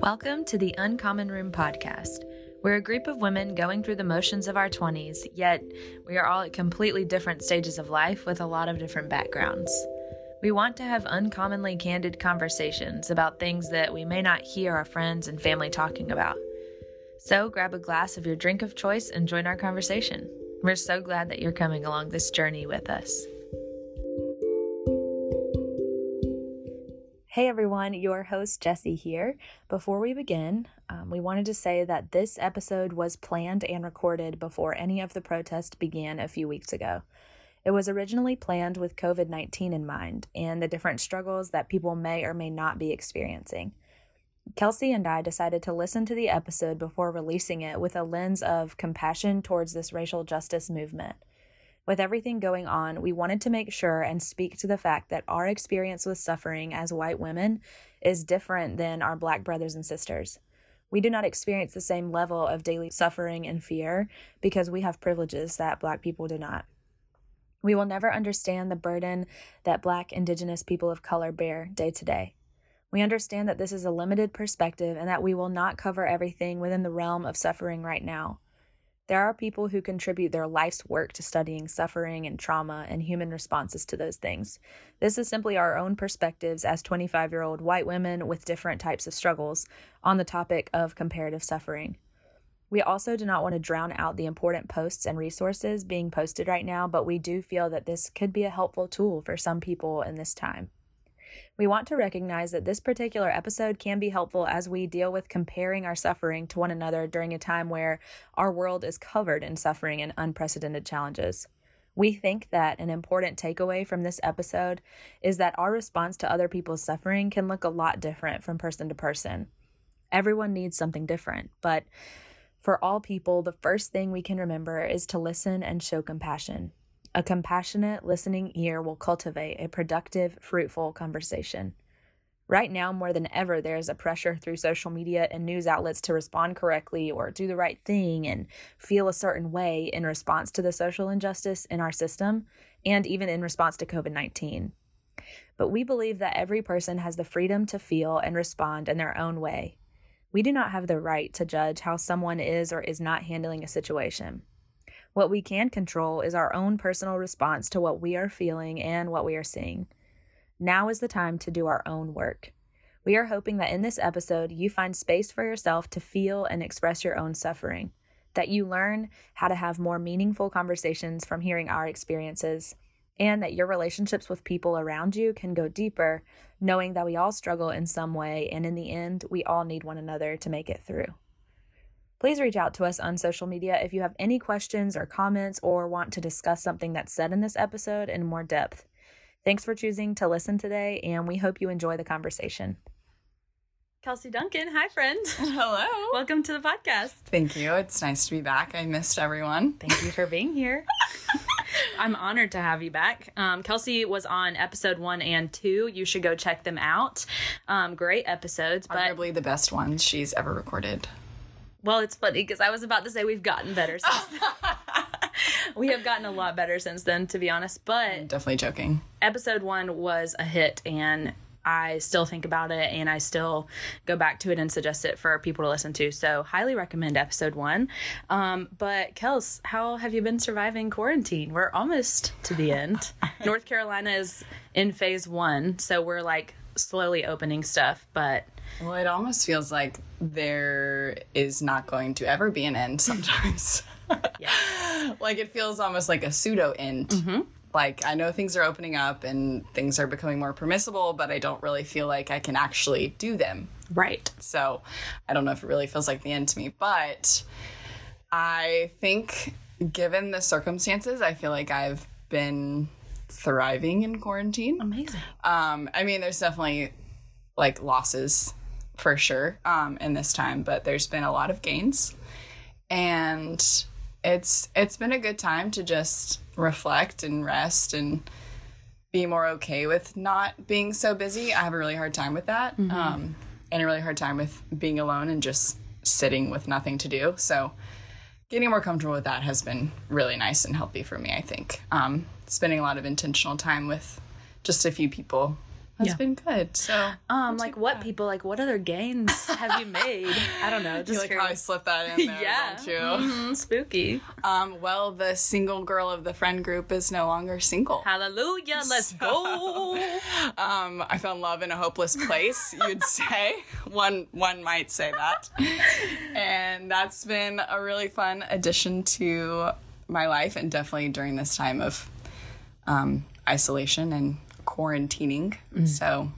Welcome to the Uncommon Room podcast. We're a group of women going through the motions of our 20s, yet we are all at completely different stages of life with a lot of different backgrounds. We want to have uncommonly candid conversations about things that we may not hear our friends and family talking about. So grab a glass of your drink of choice and join our conversation. We're so glad that you're coming along this journey with us. Hey everyone, your host Jesse here. Before we begin, um, we wanted to say that this episode was planned and recorded before any of the protests began a few weeks ago. It was originally planned with COVID 19 in mind and the different struggles that people may or may not be experiencing. Kelsey and I decided to listen to the episode before releasing it with a lens of compassion towards this racial justice movement. With everything going on, we wanted to make sure and speak to the fact that our experience with suffering as white women is different than our black brothers and sisters. We do not experience the same level of daily suffering and fear because we have privileges that black people do not. We will never understand the burden that black, indigenous people of color bear day to day. We understand that this is a limited perspective and that we will not cover everything within the realm of suffering right now. There are people who contribute their life's work to studying suffering and trauma and human responses to those things. This is simply our own perspectives as 25 year old white women with different types of struggles on the topic of comparative suffering. We also do not want to drown out the important posts and resources being posted right now, but we do feel that this could be a helpful tool for some people in this time. We want to recognize that this particular episode can be helpful as we deal with comparing our suffering to one another during a time where our world is covered in suffering and unprecedented challenges. We think that an important takeaway from this episode is that our response to other people's suffering can look a lot different from person to person. Everyone needs something different, but for all people, the first thing we can remember is to listen and show compassion. A compassionate, listening ear will cultivate a productive, fruitful conversation. Right now, more than ever, there is a pressure through social media and news outlets to respond correctly or do the right thing and feel a certain way in response to the social injustice in our system and even in response to COVID 19. But we believe that every person has the freedom to feel and respond in their own way. We do not have the right to judge how someone is or is not handling a situation. What we can control is our own personal response to what we are feeling and what we are seeing. Now is the time to do our own work. We are hoping that in this episode, you find space for yourself to feel and express your own suffering, that you learn how to have more meaningful conversations from hearing our experiences, and that your relationships with people around you can go deeper, knowing that we all struggle in some way, and in the end, we all need one another to make it through. Please reach out to us on social media if you have any questions or comments or want to discuss something that's said in this episode in more depth. Thanks for choosing to listen today, and we hope you enjoy the conversation. Kelsey Duncan, hi, friend. Hello. Welcome to the podcast. Thank you. It's nice to be back. I missed everyone. Thank you for being here. I'm honored to have you back. Um, Kelsey was on episode one and two. You should go check them out. Um, great episodes. Arguably but... the best ones she's ever recorded. Well, it's funny because I was about to say we've gotten better since we have gotten a lot better since then, to be honest. But I'm definitely joking. Episode one was a hit, and I still think about it and I still go back to it and suggest it for people to listen to. So, highly recommend episode one. Um, but, Kels, how have you been surviving quarantine? We're almost to the end. North Carolina is in phase one, so we're like slowly opening stuff, but well, it almost feels like there is not going to ever be an end sometimes. yeah. Like it feels almost like a pseudo end. Mm-hmm. Like I know things are opening up and things are becoming more permissible, but I don't really feel like I can actually do them. Right. So I don't know if it really feels like the end to me, but I think given the circumstances, I feel like I've been thriving in quarantine. Amazing. Um, I mean, there's definitely like losses for sure um, in this time, but there's been a lot of gains, and it's it's been a good time to just reflect and rest and be more okay with not being so busy. I have a really hard time with that, mm-hmm. um, and a really hard time with being alone and just sitting with nothing to do. So getting more comfortable with that has been really nice and healthy for me. I think um, spending a lot of intentional time with just a few people has Yeah. been good. So Um, like what people, like what other gains have you made? I don't know. you Just like how I curious. slipped that in there, yeah, don't you? Mhm, spooky. Um, well, the single girl of the friend group is no longer single. Hallelujah, let's go. Um, I found love in a hopeless place. You'd say one one might say that, and that's been a really fun addition to my life, and definitely during this time of um, isolation and quarantining. So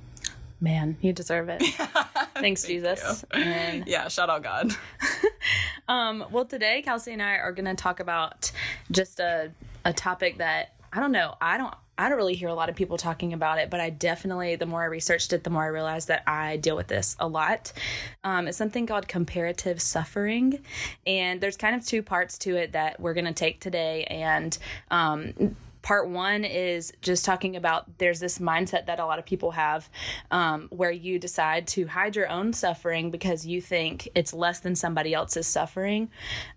Man, you deserve it. Thanks, Jesus. And yeah, shout out God. Um, well, today Kelsey and I are going to talk about just a a topic that I don't know. I don't. I don't really hear a lot of people talking about it, but I definitely, the more I researched it, the more I realized that I deal with this a lot. Um, it's something called comparative suffering, and there's kind of two parts to it that we're going to take today. And um, part one is just talking about there's this mindset that a lot of people have um, where you decide to hide your own suffering because you think it's less than somebody else's suffering.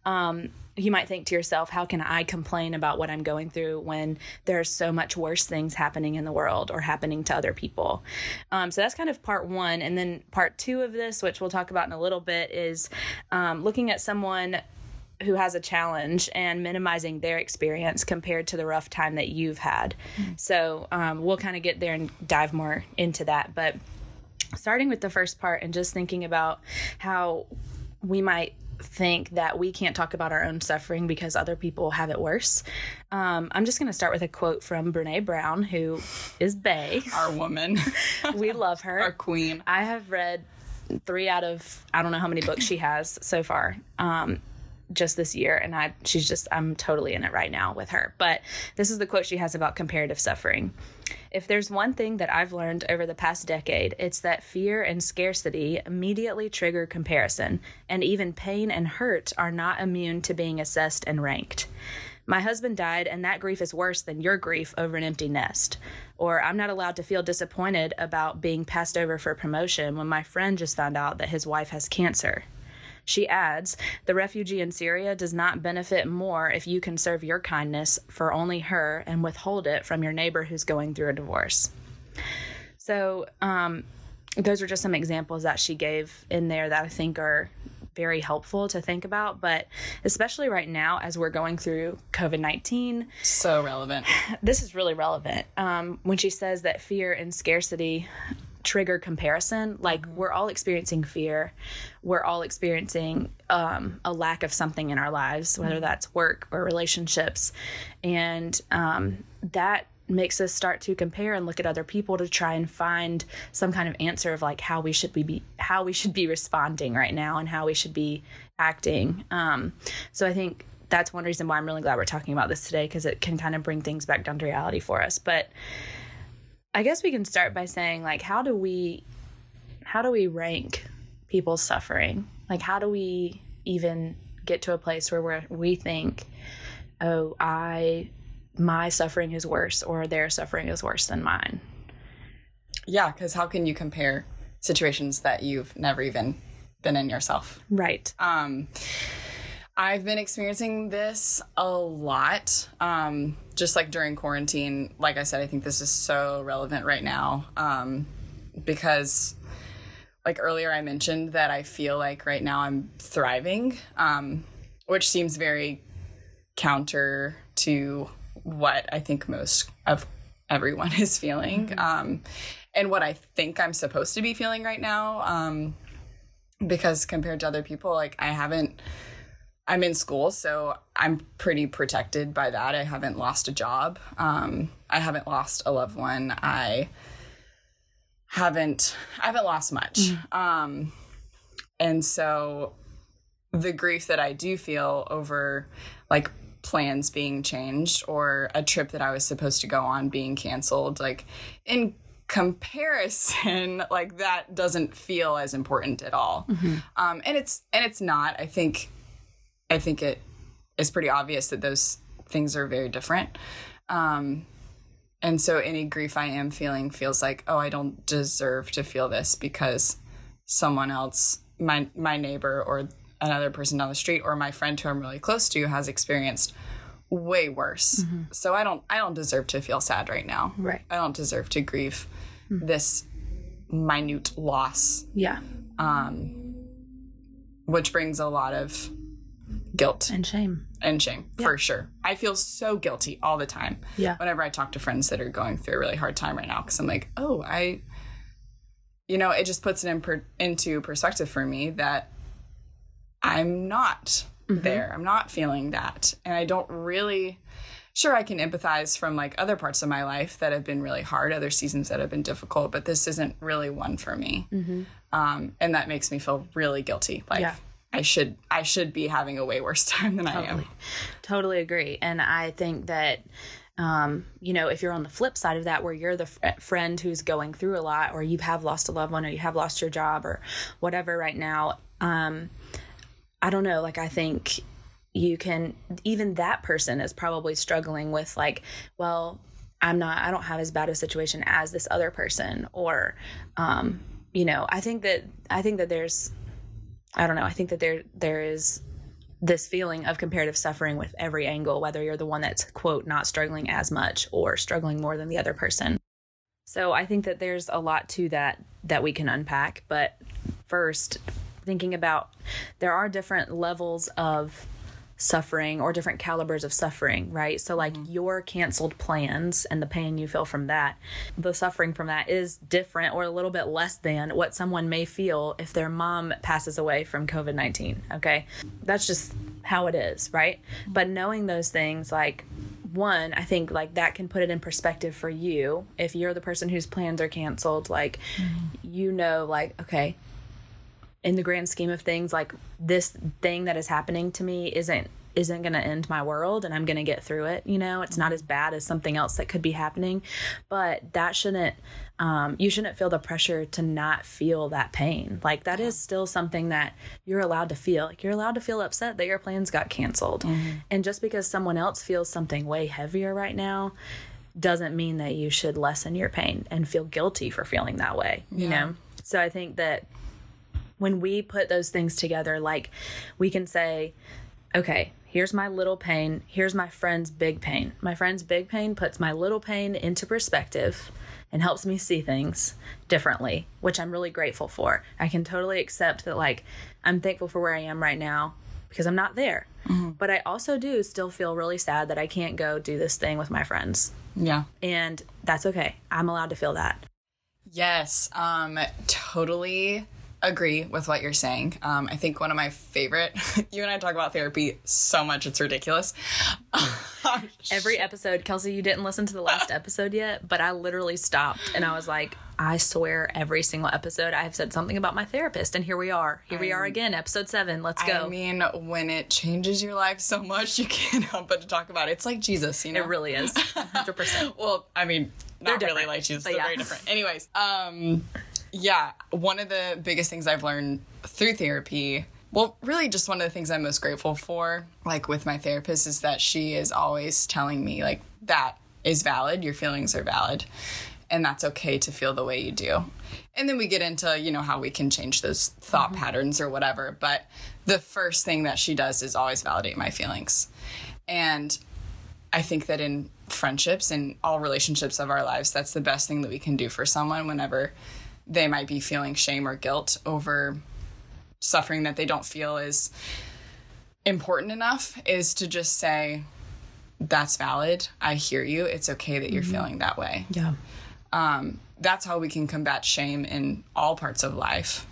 Um, you might think to yourself, how can I complain about what I'm going through when there's so much worse things happening in the world or happening to other people? Um, so that's kind of part one. And then part two of this, which we'll talk about in a little bit, is um, looking at someone who has a challenge and minimizing their experience compared to the rough time that you've had. So um, we'll kind of get there and dive more into that. But starting with the first part and just thinking about how we might think that we can't talk about our own suffering because other people have it worse. Um, I'm just going to start with a quote from Brene Brown, who is Bay. Our woman, we love her. our queen. I have read three out of I don't know how many books she has so far. Um, just this year and I she's just I'm totally in it right now with her. But this is the quote she has about comparative suffering. If there's one thing that I've learned over the past decade, it's that fear and scarcity immediately trigger comparison, and even pain and hurt are not immune to being assessed and ranked. My husband died, and that grief is worse than your grief over an empty nest. Or I'm not allowed to feel disappointed about being passed over for promotion when my friend just found out that his wife has cancer. She adds, the refugee in Syria does not benefit more if you conserve your kindness for only her and withhold it from your neighbor who's going through a divorce. So, um, those are just some examples that she gave in there that I think are very helpful to think about. But especially right now, as we're going through COVID 19, So relevant. this is really relevant. Um, when she says that fear and scarcity trigger comparison, like we're all experiencing fear, we're all experiencing um, a lack of something in our lives, whether that's work or relationships, and um, that makes us start to compare and look at other people to try and find some kind of answer of like how we should be how we should be responding right now and how we should be acting. Um, so I think that's one reason why I'm really glad we're talking about this today because it can kind of bring things back down to reality for us. But I guess we can start by saying like how do we how do we rank people's suffering? Like how do we even get to a place where we're, we think oh I my suffering is worse or their suffering is worse than mine. Yeah, because how can you compare situations that you've never even been in yourself? Right. Um, I've been experiencing this a lot, um, just like during quarantine. Like I said, I think this is so relevant right now um, because, like earlier, I mentioned that I feel like right now I'm thriving, um, which seems very counter to what I think most of everyone is feeling, um, and what I think I'm supposed to be feeling right now. Um, because compared to other people, like I haven't. I'm in school, so I'm pretty protected by that. I haven't lost a job. Um, I haven't lost a loved one. I haven't. I haven't lost much. Um, and so, the grief that I do feel over, like plans being changed or a trip that I was supposed to go on being canceled, like in comparison, like that doesn't feel as important at all. Um, and it's and it's not. I think I think it is pretty obvious that those things are very different. Um, and so any grief I am feeling feels like, oh, I don't deserve to feel this because someone else, my my neighbor or another person down the street or my friend who I'm really close to has experienced way worse. So I don't I don't deserve to feel sad right now. Right. I don't deserve to grieve this minute loss, Yeah. um, which brings a lot of guilt And shame. and shame for sure. I feel so guilty all the time. Yeah. Whenever I talk to friends that are going through a really hard time right now, because I'm like, oh, I, you know, it just puts it in per- into perspective for me that I'm not there. I'm not feeling that, and I don't really. Sure, I can empathize from like other parts of my life that have been really hard, other seasons that have been difficult, but this isn't really one for me, um, and that makes me feel really guilty. Like Yeah. I should, I should be having a way worse time than I am. Totally agree. And I think that, um, you know, if you're on the flip side of that, where you're the fr- friend who's going through a lot, or you have lost a loved one, or you have lost your job, or whatever right now, um, I don't know. Like, I think you can, even that person is probably struggling with, like, well, I'm not, I don't have as bad a situation as this other person, or, um, you know, I think that, I think that there's, I don't know, I think that there, there is, this feeling of comparative suffering with every angle, whether you're the one that's, quote, not struggling as much or struggling more than the other person. So I think that there's a lot to that that we can unpack. But first, thinking about there are different levels of suffering or different calibers of suffering, right? So, like mm-hmm. your canceled plans and the pain you feel from that, the suffering from that is different or a little bit less than what someone may feel if their mom passes away from COVID 19. Okay. That's just how it is, right? Mm-hmm. But knowing those things, like, one, I think like that can put it in perspective for you. If you're the person whose plans are canceled, like, mm-hmm. you know, like, okay, in the grand scheme of things like this thing that is happening to me isn't isn't going to end my world and I'm going to get through it, you know. It's not as bad as something else that could be happening, but that shouldn't um you shouldn't feel the pressure to not feel that pain. Like that is still something that you're allowed to feel. Like you're allowed to feel upset that your plans got canceled. And just because someone else feels something way heavier right now doesn't mean that you should lessen your pain and feel guilty for feeling that way, you know. So I think that when we put those things together, like we can say, okay, here's my little pain, here's my friend's big pain. My friend's big pain puts my little pain into perspective and helps me see things differently, which I'm really grateful for. I can totally accept that, like, I'm thankful for where I am right now because I'm not there. But I also do still feel really sad that I can't go do this thing with my friends. Yeah. And that's okay. I'm allowed to feel that. Yes, um, totally agree with what you're saying. Um, I think one of my favorite, you and I talk about therapy so much, it's ridiculous. Every episode, Kelsey, you didn't listen to the last episode yet, but I literally stopped and I was like, I swear every single episode I have said something about my therapist. And here we are. Here we are again, episode seven. Let's go. I mean, when it changes your life so much, you can't help but to talk about it. It's like Jesus, you know? it really is. 100%. well, I mean, not really like Jesus. but They're yeah. very different. Anyways, um, yeah, one of the biggest things I've learned through therapy, well, really just one of the things I'm most grateful for, like with my therapist, is that she is always telling me, like, that is valid, your feelings are valid, and that's okay to feel the way you do. And then we get into, you know, how we can change those thought mm-hmm. patterns or whatever. But the first thing that she does is always validate my feelings. And I think that in friendships and all relationships of our lives, that's the best thing that we can do for someone whenever they might be feeling shame or guilt over suffering that they don't feel is important enough is to just say, that's valid. I hear you. It's okay that you're feeling that way. Yeah. Um, that's how we can combat shame in all parts of life.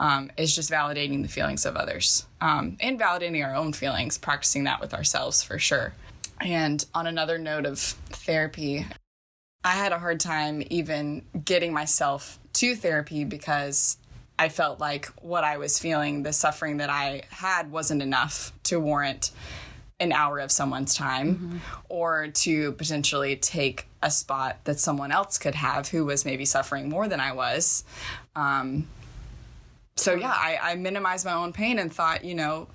Um, is just validating the feelings of others um, and validating our own feelings, practicing that with ourselves for sure. And on another note of therapy, I had a hard time even getting myself to therapy because I felt like what I was feeling, the suffering that I had, wasn't enough to warrant an hour of someone's time or to potentially take a spot that someone else could have who was maybe suffering more than I was. Um, so, yeah, I, I minimized my own pain and thought, you know,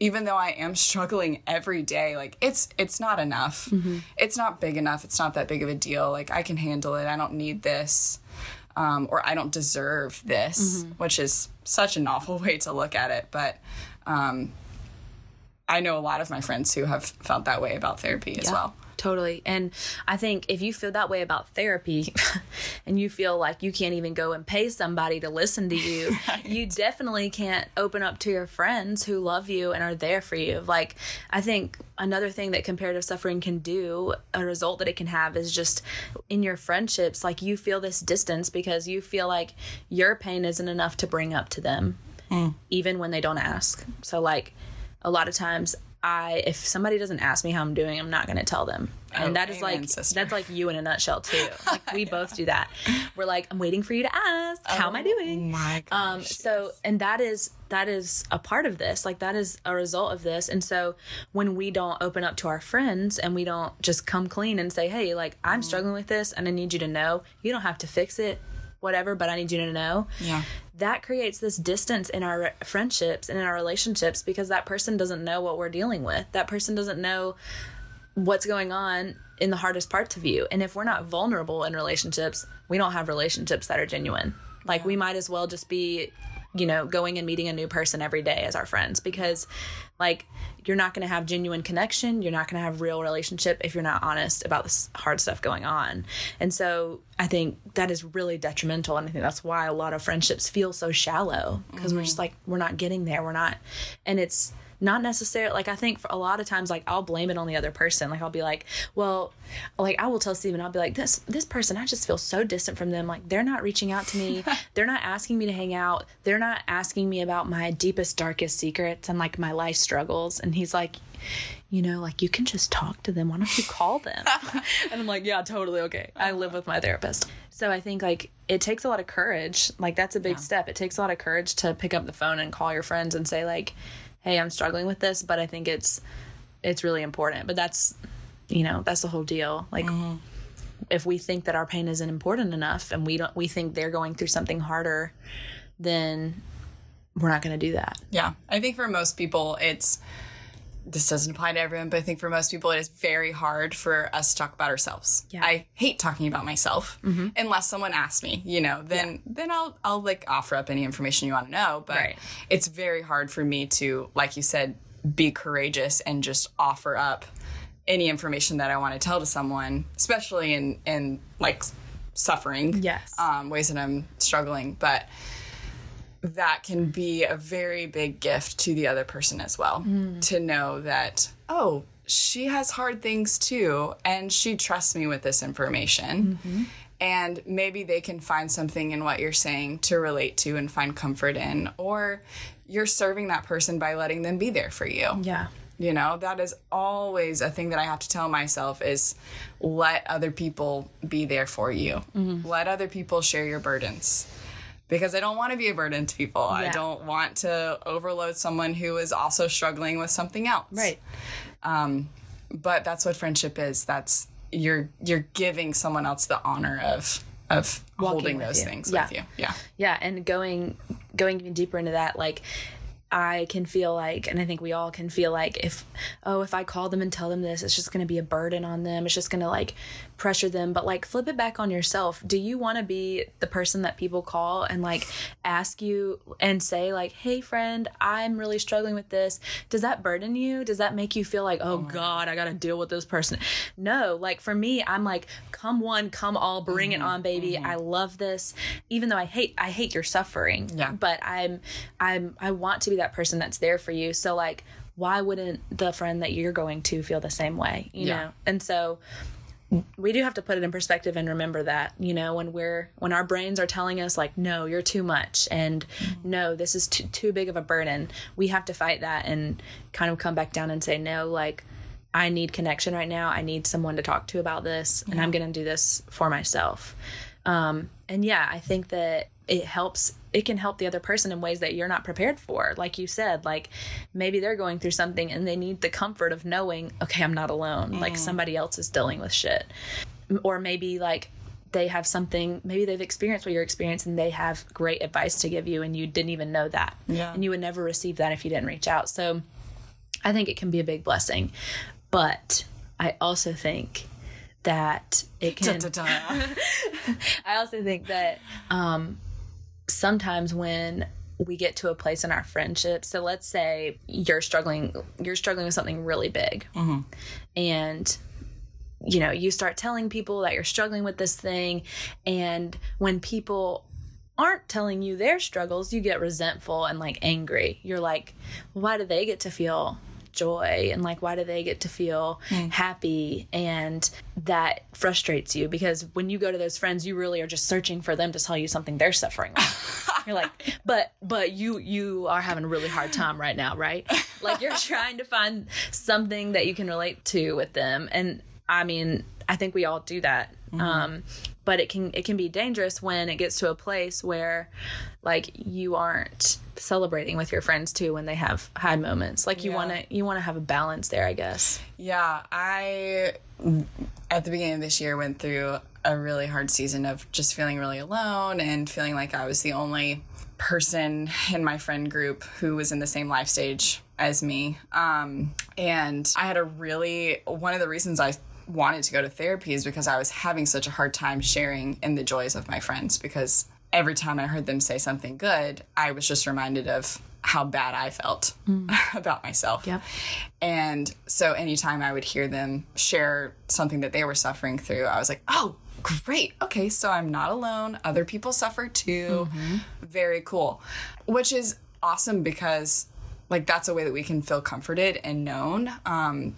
even though I am struggling every day, like it's it's not enough. It's not big enough. It's not that big of a deal. Like I can handle it. I don't need this, um, or I don't deserve this, which is such an awful way to look at it. But um, I know a lot of my friends who have felt that way about therapy as well. Totally. And I think if you feel that way about therapy and you feel like you can't even go and pay somebody to listen to you, right. you definitely can't open up to your friends who love you and are there for you. Like, I think another thing that comparative suffering can do, a result that it can have is just in your friendships, like you feel this distance because you feel like your pain isn't enough to bring up to them, mm. even when they don't ask. So, like, a lot of times I if somebody doesn't ask me how I'm doing, I'm not going to tell them. And oh, that is amen, like sister. that's like you in a nutshell too. Like we both do that. We're like, I'm waiting for you to ask. Oh, how am I oh doing? My gosh. Um so and that is that is a part of this. Like that is a result of this. And so when we don't open up to our friends and we don't just come clean and say, "Hey, like I'm mm. struggling with this and I need you to know. You don't have to fix it whatever, but I need you to know. Yeah. That creates this distance in our friendships and in our relationships because that person doesn't know what we're dealing with. That person doesn't know what's going on in the hardest parts of you. And if we're not vulnerable in relationships, we don't have relationships that are genuine. Like we might as well just be you know, going and meeting a new person every day as our friends because like you're not going to have genuine connection, you're not going to have real relationship if you're not honest about this hard stuff going on. And so I think that is really detrimental and I think that's why a lot of friendships feel so shallow because mm-hmm. we're just like we're not getting there, we're not and it's not necessarily like I think for a lot of times like I'll blame it on the other person. Like I'll be like, well, like I will tell Steven, I'll be like, this this person, I just feel so distant from them. Like they're not reaching out to me. they're not asking me to hang out. They're not asking me about my deepest, darkest secrets and like my life struggles. And he's like, you know, like you can just talk to them. Why don't you call them? and I'm like, yeah, totally okay. I uh-huh. live with my therapist. So I think like it takes a lot of courage. Like that's a big yeah. step. It takes a lot of courage to pick up the phone and call your friends and say like, hey, I'm struggling with this, but I think it's it's really important. But that's you know, that's the whole deal. Like mm-hmm. if we think that our pain isn't important enough and we don't we think they're going through something harder, then we're not going to do that. Yeah. I think for most people it's this doesn't apply to everyone, but I think for most people, it is very hard for us to talk about ourselves. Yeah. I hate talking about myself mm-hmm. unless someone asks me, you know, then, yeah. then I'll, I'll like offer up any information you want to know. But right. it's very hard for me to, like you said, be courageous and just offer up any information that I want to tell to someone, especially in, in like suffering. Yes. Um, ways that I'm struggling. But, that can be a very big gift to the other person as well mm. to know that oh she has hard things too and she trusts me with this information mm-hmm. and maybe they can find something in what you're saying to relate to and find comfort in or you're serving that person by letting them be there for you yeah you know that is always a thing that i have to tell myself is let other people be there for you mm-hmm. let other people share your burdens because I don't want to be a burden to people. Yeah. I don't want to overload someone who is also struggling with something else. Right. Um, but that's what friendship is. That's you're you're giving someone else the honor of of Walking holding those you. things yeah. with you. Yeah. Yeah, and going going even deeper into that, like I can feel like, and I think we all can feel like, if, oh, if I call them and tell them this, it's just going to be a burden on them. It's just going to like pressure them. But like, flip it back on yourself. Do you want to be the person that people call and like ask you and say, like, hey, friend, I'm really struggling with this? Does that burden you? Does that make you feel like, oh, God, I got to deal with this person? No, like for me, I'm like, come one, come all, bring mm-hmm. it on, baby. Mm-hmm. I love this. Even though I hate, I hate your suffering. Yeah. But I'm, I'm, I want to be that person that's there for you. So like why wouldn't the friend that you're going to feel the same way, you yeah. know? And so we do have to put it in perspective and remember that you know when we're when our brains are telling us like no you're too much and mm-hmm. no this is too, too big of a burden we have to fight that and kind of come back down and say no like i need connection right now i need someone to talk to about this yeah. and i'm going to do this for myself um, and yeah i think that it helps it can help the other person in ways that you're not prepared for. Like you said like maybe they're going through something and they need the comfort of knowing okay i'm not alone. Mm. like somebody else is dealing with shit. Or maybe like they have something maybe they've experienced what you're experiencing and they have great advice to give you and you didn't even know that. Yeah. and you would never receive that if you didn't reach out. So i think it can be a big blessing. But i also think that it can i also think that um sometimes when we get to a place in our friendship. So let's say you're struggling you're struggling with something really big. Mm-hmm. And you know, you start telling people that you're struggling with this thing and when people aren't telling you their struggles, you get resentful and like angry. You're like, why do they get to feel joy and like why do they get to feel happy? And that frustrates you because when you go to those friends you really are just searching for them to tell you something they're suffering with. You're like but but you you are having a really hard time right now right? Like you're trying to find something that you can relate to with them. And i mean i think we all do that. Um but it can it can be dangerous when it gets to a place where like you aren't celebrating with your friends too when they have high moments like you Yeah. want to you want to have a balance there i guess Yeah, I at the beginning of this year went through a really hard season of just feeling really alone and feeling like I was the only person in my friend group who was in the same life stage as me. Um, and I had a really one of the reasons I wanted to go to therapy is because I was having such a hard time sharing in the joys of my friends because every time I heard them say something good, I was just reminded of how bad I felt about myself. Yep. And so anytime I would hear them share something that they were suffering through, I was like, oh, great. Okay, so I'm not alone. Other people suffer too. Very cool. Which is awesome because, like, that's a way that we can feel comforted and known. Um,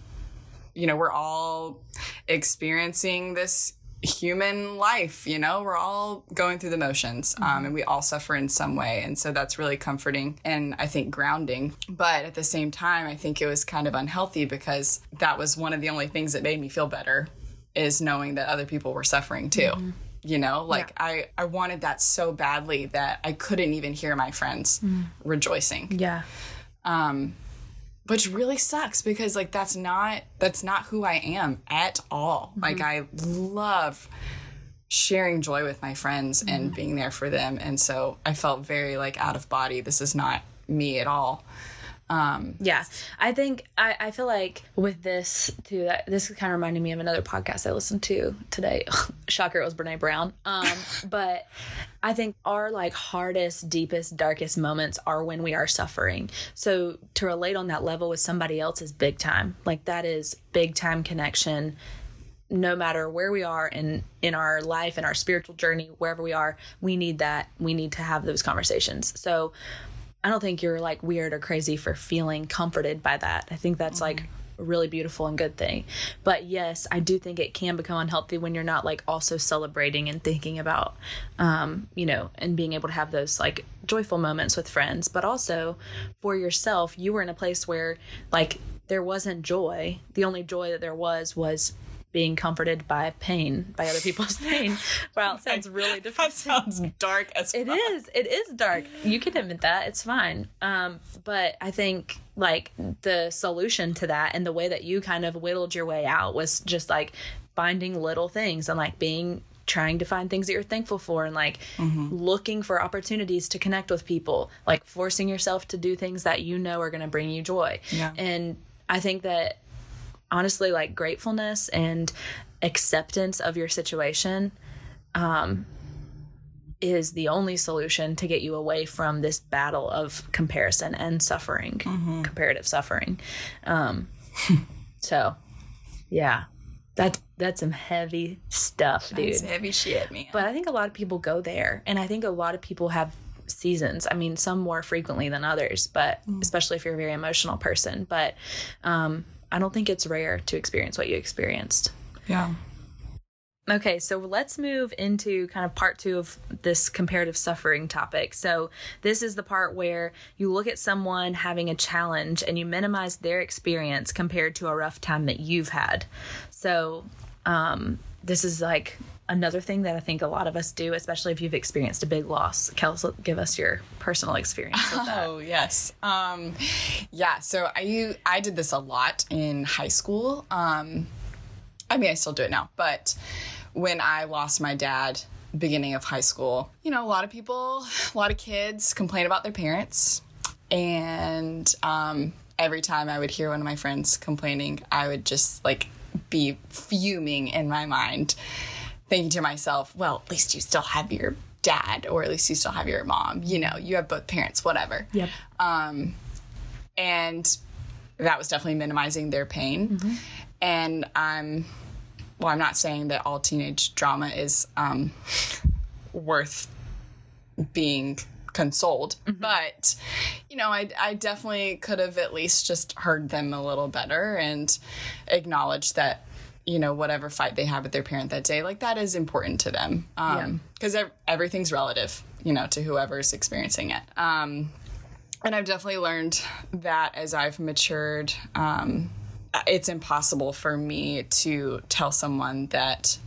you know, we're all experiencing this human life you know? We're all going through the motions um, and we all suffer in some way and so that's really comforting and i think grounding. But at the same time i think it was kind of unhealthy because that was one of the only things that made me feel better is knowing that other people were suffering too you know? Like i i wanted that so badly that i couldn't even hear my friends rejoicing. Yeah. Um which really sucks because like that's not that's not who i am at all. Mm-hmm. Like i love sharing joy with my friends and mm-hmm. being there for them. And so i felt very like out of body. This is not me at all um Yeah, I think I, I feel like with this too. That this kind of reminded me of another podcast I listened to today. Shocker, it was Brene Brown. Um, but I think our like hardest, deepest, darkest moments are when we are suffering. So to relate on that level with somebody else is big time. Like that is big time connection. No matter where we are in in our life in our spiritual journey, wherever we are, we need that. We need to have those conversations. So I don't think you're like weird or crazy for feeling comforted by that. I think that's like a really beautiful and good thing. But yes, I do think it can become unhealthy when you're not like also celebrating and thinking about, um, you know, and being able to have those like joyful moments with friends. But also for yourself, you were in a place where like there wasn't joy. The only joy that there was was being comforted by pain, by other people's pain. Wow, it sounds really different. that sounds dark as It is. It is dark. You can admit that. It's fine. Um, but I think like the solution to that and the way that you kind of whittled your way out was just like finding little things and like being trying to find things that you're thankful for and like looking for opportunities to connect with people, like forcing yourself to do things that you know are going to bring you joy. Yeah. And I think that honestly like gratefulness and acceptance of your situation um, is the only solution to get you away from this battle of comparison and suffering, comparative suffering. Um, so, yeah, that that's some heavy stuff, dude. it's heavy shit man But I think a lot of people go there, and I think a lot of people have seasons. I mean, some more frequently than others, but especially if you're a very emotional person. But um, I don't think it's rare to experience what you experienced. yeah Okay, so let's move into kind of part two of this comparative suffering topic. So, this is the part where you look at someone having a challenge and you minimize their experience compared to a rough time that you've had. So, um, this is like another thing that I think a lot of us do, especially if you've experienced a big loss. Kels, give us your personal experience. Oh yes, um, yeah. So I I did this a lot in high school. Um, I mean, I still do it now, but when I lost my dad, beginning of high school, you know, a lot of people, a lot of kids complain about their parents, and um, every time I would hear one of my friends complaining, I would just like be fuming in my mind thinking to myself, well, at least you still have your dad, or at least you still have your mom. You know, you have both parents, whatever. Yep. Um, and that was definitely minimizing their pain. And I'm, well, I'm not saying that all teenage drama is um, worth being consoled, but you know, I, I definitely could have at least just heard them a little better and acknowledged that you know whatever fight they have with their parent that day like that is important to them. Um because everything's relative you know to whoever's experiencing it. Um and I've definitely learned that as I've matured, um, it's impossible for me to tell someone that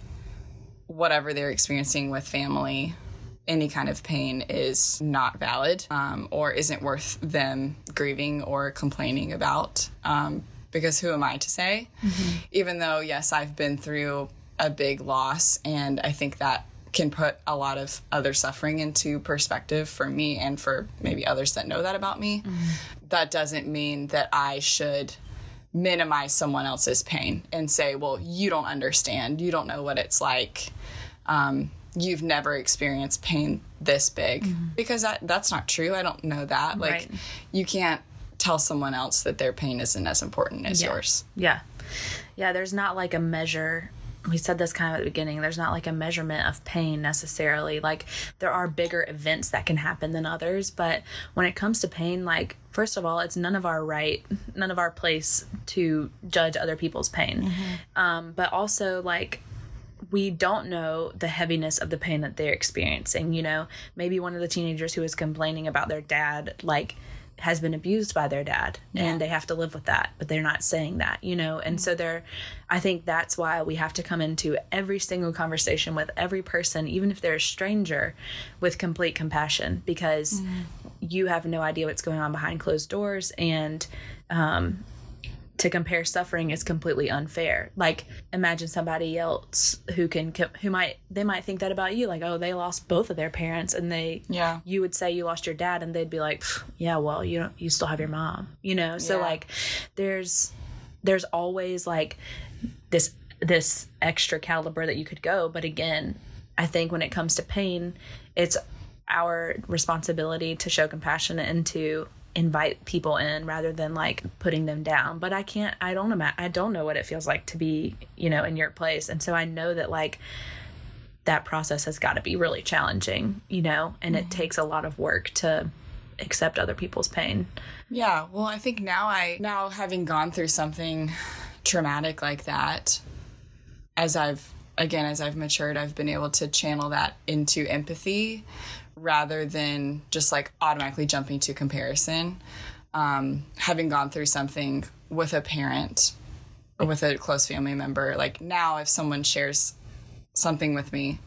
whatever they're experiencing with family, any kind of pain is not valid um, or isn't worth them grieving or complaining about. Um, because who am I to say? Mm-hmm. Even though, yes, I've been through a big loss, and I think that can put a lot of other suffering into perspective for me and for maybe others that know that about me. Mm-hmm. That doesn't mean that I should minimize someone else's pain and say, well, you don't understand. You don't know what it's like. Um, you've never experienced pain this big mm-hmm. because that, that's not true. I don't know that. Like, Right. you can't tell someone else that their pain isn't as important as Yeah. yours. Yeah. Yeah, there's not like a measure. We said this kind of at the beginning. There's not like a measurement of pain necessarily. Like, there are bigger events that can happen than others. But when it comes to pain, like, first of all, it's none of our right, none of our place to judge other people's pain. Um, but also, like, we don't know the heaviness of the pain that they're experiencing. You know, maybe one of the teenagers who is complaining about their dad, like, has been abused by their dad and they have to live with that, but they're not saying that, you know? And so they're, I think that's why we have to come into every single conversation with every person, even if they're a stranger, with complete compassion because you have no idea what's going on behind closed doors. And, um, to compare suffering is completely unfair. Like imagine somebody else who can who might they might think that about you like oh they lost both of their parents and they Yeah. you would say you lost your dad and they'd be like yeah well you don't you still have your mom you know so Yeah. like there's there's always like this this extra caliber that you could go but again I think when it comes to pain it's our responsibility to show compassion and to invite people in rather than like putting them down. But i can't i don't ima- i don't know what it feels like to be you know in your place. And so i know that like that process has got to be really challenging you know? And it mm-hmm. takes a lot of work to accept other people's pain. Yeah, well, I think now I now having gone through something traumatic like that, as I've again as I've matured, I've been able to channel that into empathy rather than just like automatically jumping to comparison. Um, having gone through something with a parent or with a close family member, like now if someone shares something with me,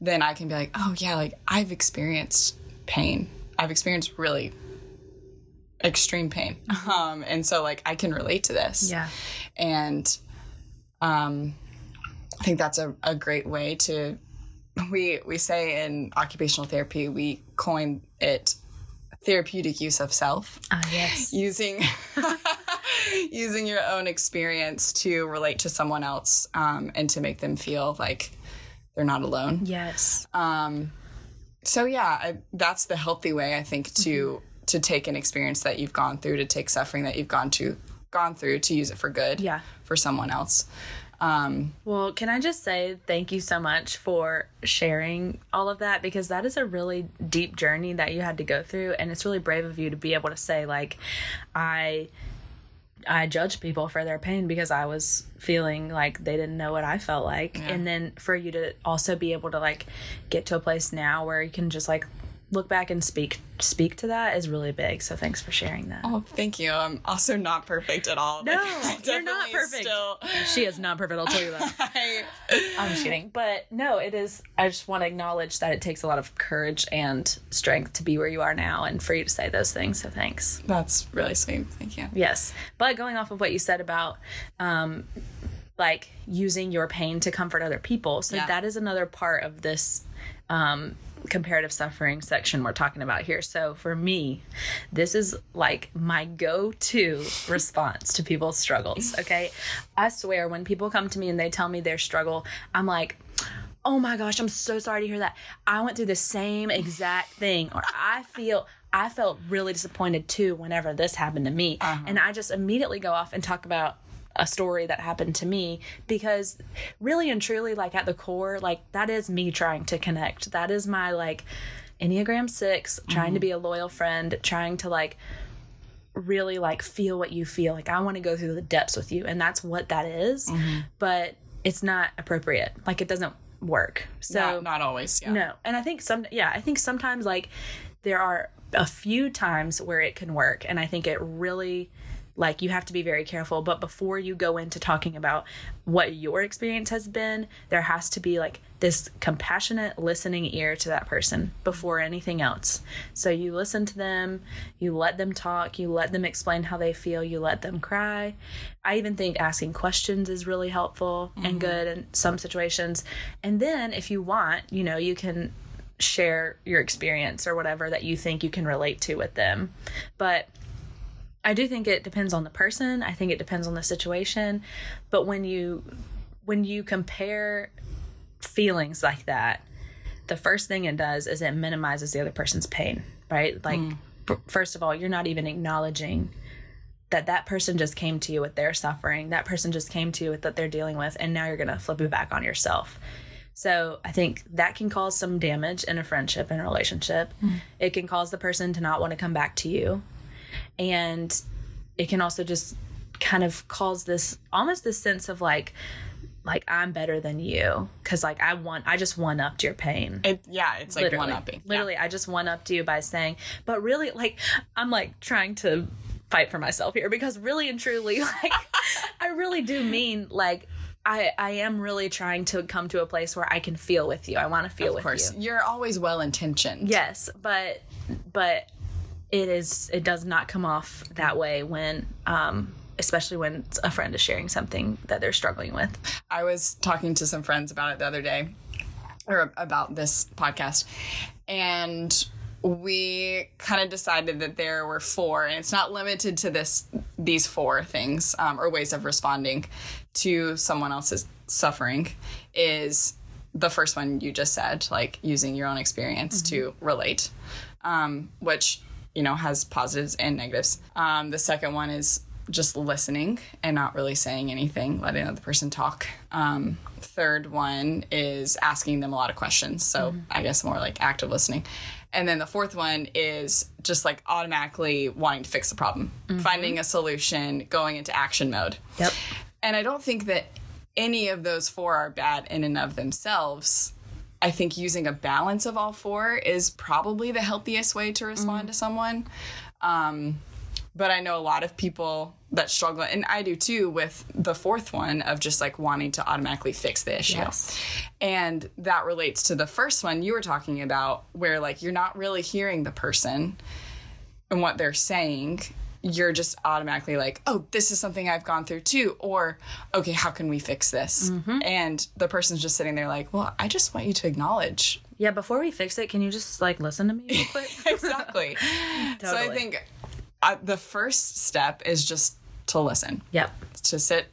then I can be like, oh yeah, like I've experienced pain. I've experienced really extreme pain. Um, and so like I can relate to this. yeah And um I think that's a, a great way to we we say in occupational therapy we coin it therapeutic use of self. Uh, yes. Using using your own experience to relate to someone else um, and to make them feel like they're not alone. Yes. Um, so yeah, I, that's the healthy way I think to to take an experience that you've gone through, to take suffering that you've gone to gone through, to use it for good, Yeah. for someone else. Um, Well, can I just say thank you so much for sharing all of that because that is a really deep journey that you had to go through and it's really brave of you to be able to say like I I judge people for their pain because I was feeling like they didn't know what I felt like and then for you to also be able to like get to a place now where you can just like look back and speak speak to that is really big. So thanks for sharing that. oh, thank you. I'm also not perfect at all. No, like, you're not perfect. Still, She is not perfect, I'll tell you that. I, I'm just kidding. But no, it is. I just want to acknowledge that it takes a lot of courage and strength to be where you are now and for you to say those things. So thanks. that's really sweet. Thank you. Yes. But going off of what you said about, um, like using your pain to comfort other people. So Yeah. that is another part of this um, comparative suffering section we're talking about here. So for me, this is like my go to response to people's struggles. Okay. I swear, when people come to me and they tell me their struggle, I'm like, oh my gosh, I'm so sorry to hear that. I went through the same exact thing. Or I feel, I felt really disappointed too whenever this happened to me. Uh-huh. And I just immediately go off and talk about a story that happened to me because really and truly, like at the core, like that is me trying to connect. That is my like Enneagram 6 trying to mm-hmm. be a loyal friend, trying to like really like feel what you feel. Like I want to go through the depths with you, and that's what that is. Mm-hmm. But it's not appropriate. Like it doesn't work. So not, not always. Yeah. no, and I think some yeah, I think sometimes like there are a few times where it can work, and I think it really like you have to be very careful. But before you go into talking about what your experience has been there has to be like this compassionate listening ear to that person before anything else. So you listen to them you let them talk you let them explain how they feel you let them cry. I even think asking questions is really helpful and mm-hmm. good in some situations. And then if you want you know you can share your experience or whatever that you think you can relate to with them. But I do think it depends on the person. I think it depends on the situation. But when you when you compare feelings like that, the first thing it does is it minimizes the other person's pain, right? Like mm. f- first of all, you're not even acknowledging that that person just came to you with their suffering. That person just came to you with what they're dealing with and now you're going to flip it back on yourself. So I think that can cause some damage in a friendship and a relationship. Mm. It can cause the person to not want to come back to you and it can also just kind of cause this almost this sense of like like I'm better than you because like I want I just one upped your pain. It, yeah, it's like literally, one upping. literally, I just one upped you by saying, but really, like I'm like trying to fight for myself here because really and truly, like I really do mean like. I, I am really trying to come to a place where I can feel with you. I want to feel Of with course, you. you're always well intentioned. Yes, but but it is it does not come off that way when um especially when a friend is sharing something that they're struggling with. I was talking to some friends about it the other day, or about this podcast, and we kind of decided that there were four, and it's not limited to this these four things um, or ways of responding to someone else's suffering. Is the first one you just said, like using your own experience to relate, um, which you know has positives and negatives. Um, the second one is just listening and not really saying anything, letting the person talk. Um, third one is asking them a lot of questions. So I guess more like active listening. And then the fourth one is just like automatically wanting to fix the problem, finding a solution, going into action mode. Yep. And I don't think that any of those four are bad in and of themselves. I think using a balance of all four is probably the healthiest way to respond to someone. Um, but I know a lot of people that struggle, and I do too, with the fourth one of just like wanting to automatically fix the issue. Yes. And that relates to the first one you were talking about, where like you're not really hearing the person and what they're saying. You're just automatically like, oh, this is something I've gone through too. Or, okay, how can we fix this? And the person's just sitting there like, well, I just want you to acknowledge Yeah, before we fix it, can you just like listen to me real quick? exactly. So I think uh, the first step is just to listen, yep. to sit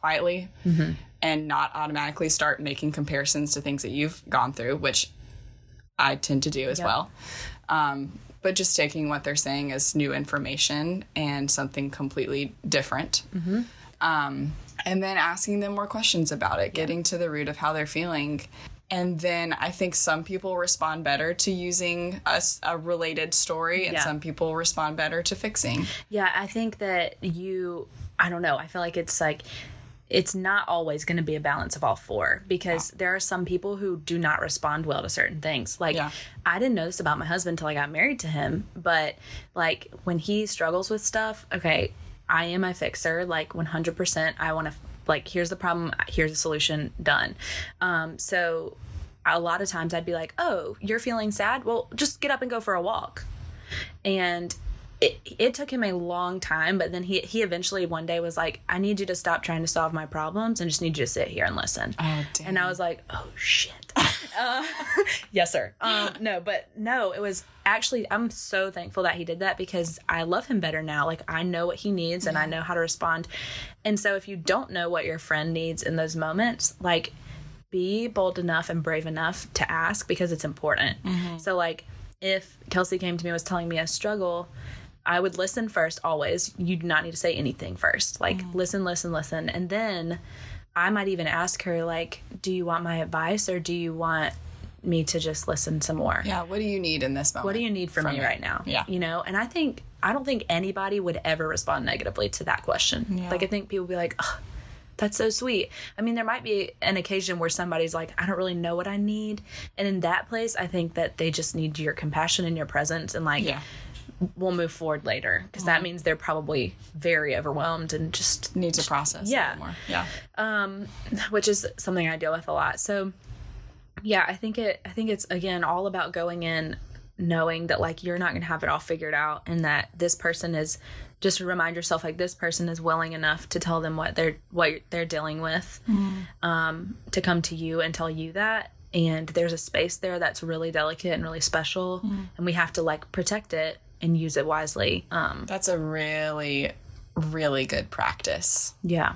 quietly Mm-hmm. and not automatically start making comparisons to things that you've gone through, which I tend to do as Yep. well. Um, but just taking what they're saying as new information and something completely different. Mm-hmm. Um, and then asking them more questions about it, getting to the root of how they're feeling. And then I think some people respond better to using a related story, and Yeah. some people respond better to fixing. Yeah, I think that you, I don't know, I feel like it's like, it's not always going to be a balance of all four because there are some people who do not respond well to certain things. Like, Yeah. I didn't know this about my husband until I got married to him, but like when he struggles with stuff, okay, I am a fixer, like 100%. I want to, like, here's the problem, here's the solution, done. Um, so a lot of times I'd be like, oh, you're feeling sad? Well, just get up and go for a walk and it, it took him a long time but then he he eventually one day was like i need you to stop trying to solve my problems and just need you to sit here and listen. Oh, damn. and i was like oh shit. Uh, yes sir. Um no but no it was actually i'm so thankful that he did that because i love him better now. Like i know what he needs and i know how to respond. And so if you don't know what your friend needs in those moments like be bold enough and brave enough to ask because it's important. So, like, if Kelsey came to me and was telling me a struggle, I would listen first always. You do not need to say anything first. Like, mm. listen, listen, listen. And then I might even ask her, like, do you want my advice or do you want me to just listen some more? Yeah. What do you need in this moment? What do you need from, me, right now? Yeah. You know, and I think, I don't think anybody would ever respond negatively to that question. Yeah. Like, I think people would be like, oh, that's so sweet. I mean, there might be an occasion where somebody's like, I don't really know what I need. And in that place, I think that they just need your compassion and your presence and like, Yeah. We'll move forward later because that means they're probably very overwhelmed and just Need to process. Yeah. More. Yeah. um which is something I deal with a lot. So yeah, I think it I think it's again all about going in knowing that like you're not going to have it all figured out and that this person is just remind yourself like this person is willing enough to tell them what they're what they're dealing with um to come to you and tell you that and there's a space there that's really delicate and really special and we have to like protect it and use it wisely um That's a really, really good practice yeah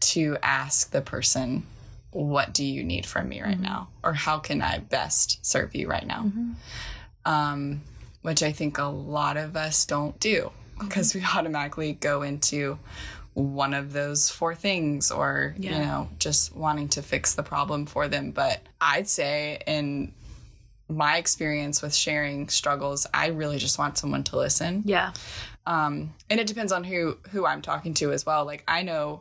to ask the person, what do you need from me right now? Or how can I best serve you right now? Um, which I think a lot of us don't do because we automatically go into one of those four things or, you know, just wanting to fix the problem for them. But I'd say in my experience with sharing struggles, I really just want someone to listen. Yeah. Um and it depends on who who i'm talking to as well. Like i know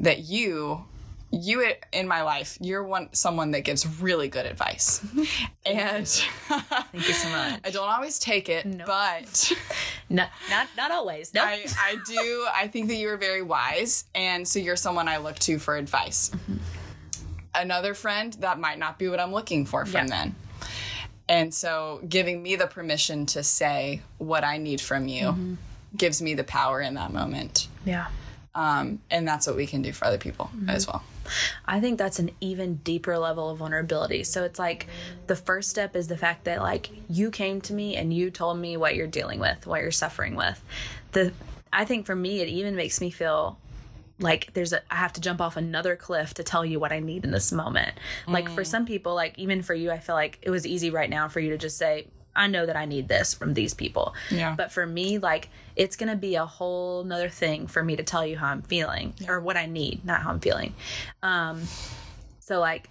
that you you in my life you're one someone that gives really good advice. And thank you so much. i don't always take it but no, not not always. No. I i do i think that you are very wise and so you're someone i look to for advice. Another friend that might not be what i'm looking for from Yeah. then and so giving me the permission to say what i need from you gives me the power in that moment yeah um, and that's what we can do for other people as well. I think that's an even deeper level of vulnerability. So it's like the first step is the fact that like you came to me and you told me what you're dealing with, what you're suffering with. The I think for me it even makes me feel like there's a I have to jump off another cliff to tell you what I need in this moment. Like for some people, like even for you, I feel like it was easy right now for you to just say, I know that I need this from these people. Yeah. But for me, like it's gonna be a whole nother thing for me to tell you how I'm feeling or what I need, not how I'm feeling. Um so like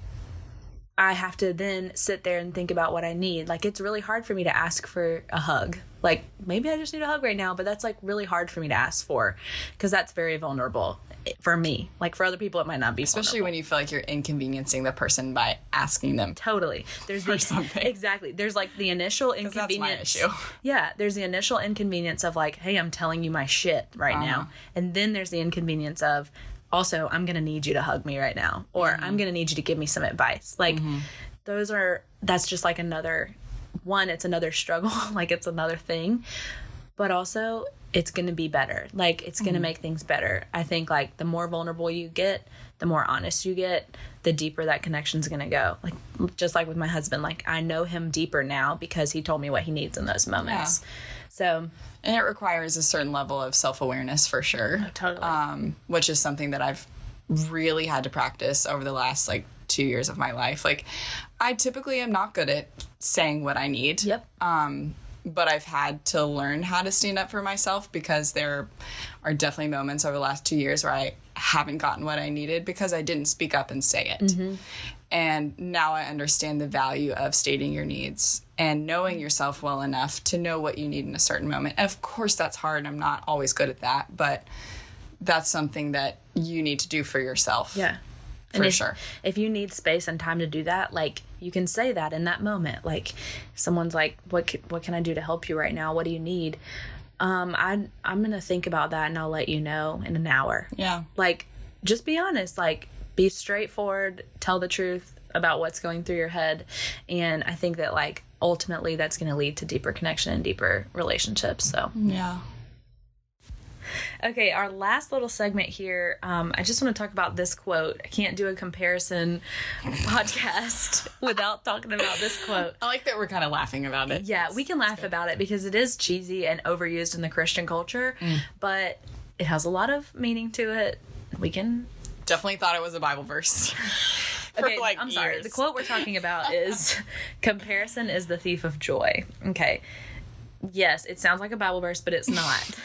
I have to then sit there and think about what I need. Like it's really hard for me to ask for a hug. Like maybe I just need a hug right now, but that's like really hard for me to ask for because that's very vulnerable for me. Like for other people, it might not be. Especially vulnerable. when you feel like you're inconveniencing the person by asking them. Totally. There's the something. exactly. There's like the initial that's my inconvenience. issue. Yeah, there's the initial inconvenience of like, hey, I'm telling you my shit right Uh-huh. now, and then there's the inconvenience of also I'm gonna need you to hug me right now, or Mm-hmm. I'm gonna need you to give me some advice. Like, those are that's just like another one. It's another struggle. like it's another thing, but also it's going to be better. Like it's Mm-hmm. going to make things better. I think like the more vulnerable you get, the more honest you get, the deeper that connection's going to go. Like just like with my husband, like I know him deeper now because he told me what he needs in those moments. So, And it requires a certain level of self awareness for sure. totally. Um, which is something that I've really had to practice over the last like two years of my life. Like, I typically am not good at saying what I need. yep. Um, but I've had to learn how to stand up for myself because there are definitely moments over the last two years where I haven't gotten what I needed because I didn't speak up and say it. And now I understand the value of stating your needs and knowing yourself well enough to know what you need in a certain moment. Of course, that's hard. I'm not always good at that, but that's something that you need to do for yourself. Yeah. For if, sure. If you need space and time to do that, like you can say that in that moment. Like someone's like, "What ca- what can I do to help you right now? What do you need?" Um, I I'm gonna think about that and I'll let you know in an hour. Yeah. Like, just be honest. Like, be straightforward. Tell the truth about what's going through your head, and I think that like ultimately that's gonna lead to deeper connection and deeper relationships. So. Yeah. Okay, our last little segment here. Um, I just want to talk about this quote. I can't do a comparison podcast without talking about this quote. I like that we're kind of laughing about it. Yeah, we can laugh about it because it is cheesy and overused in the Christian culture, but it has a lot of meaning to it. We can. Definitely thought it was a Bible verse. for Okay, like I'm sorry. The quote we're talking about is comparison is the thief of joy. Okay. Yes, it sounds like a Bible verse, but it's not.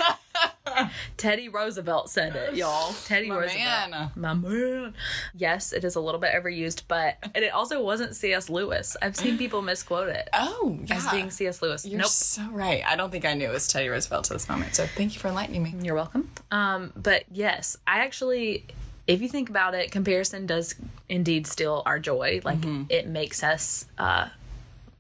Teddy Roosevelt said it, y'all. Teddy My Roosevelt. man. My man. Yes, it is a little bit overused, but and it also wasn't C.S. Lewis. I've seen people misquote it Oh, yeah. as being C.S. Lewis. You're nope. so right. I don't think I knew it was Teddy Roosevelt to this moment. So thank you for enlightening me. You're welcome. Um, but yes, I actually, if you think about it, comparison does indeed steal our joy. Like it makes us uh,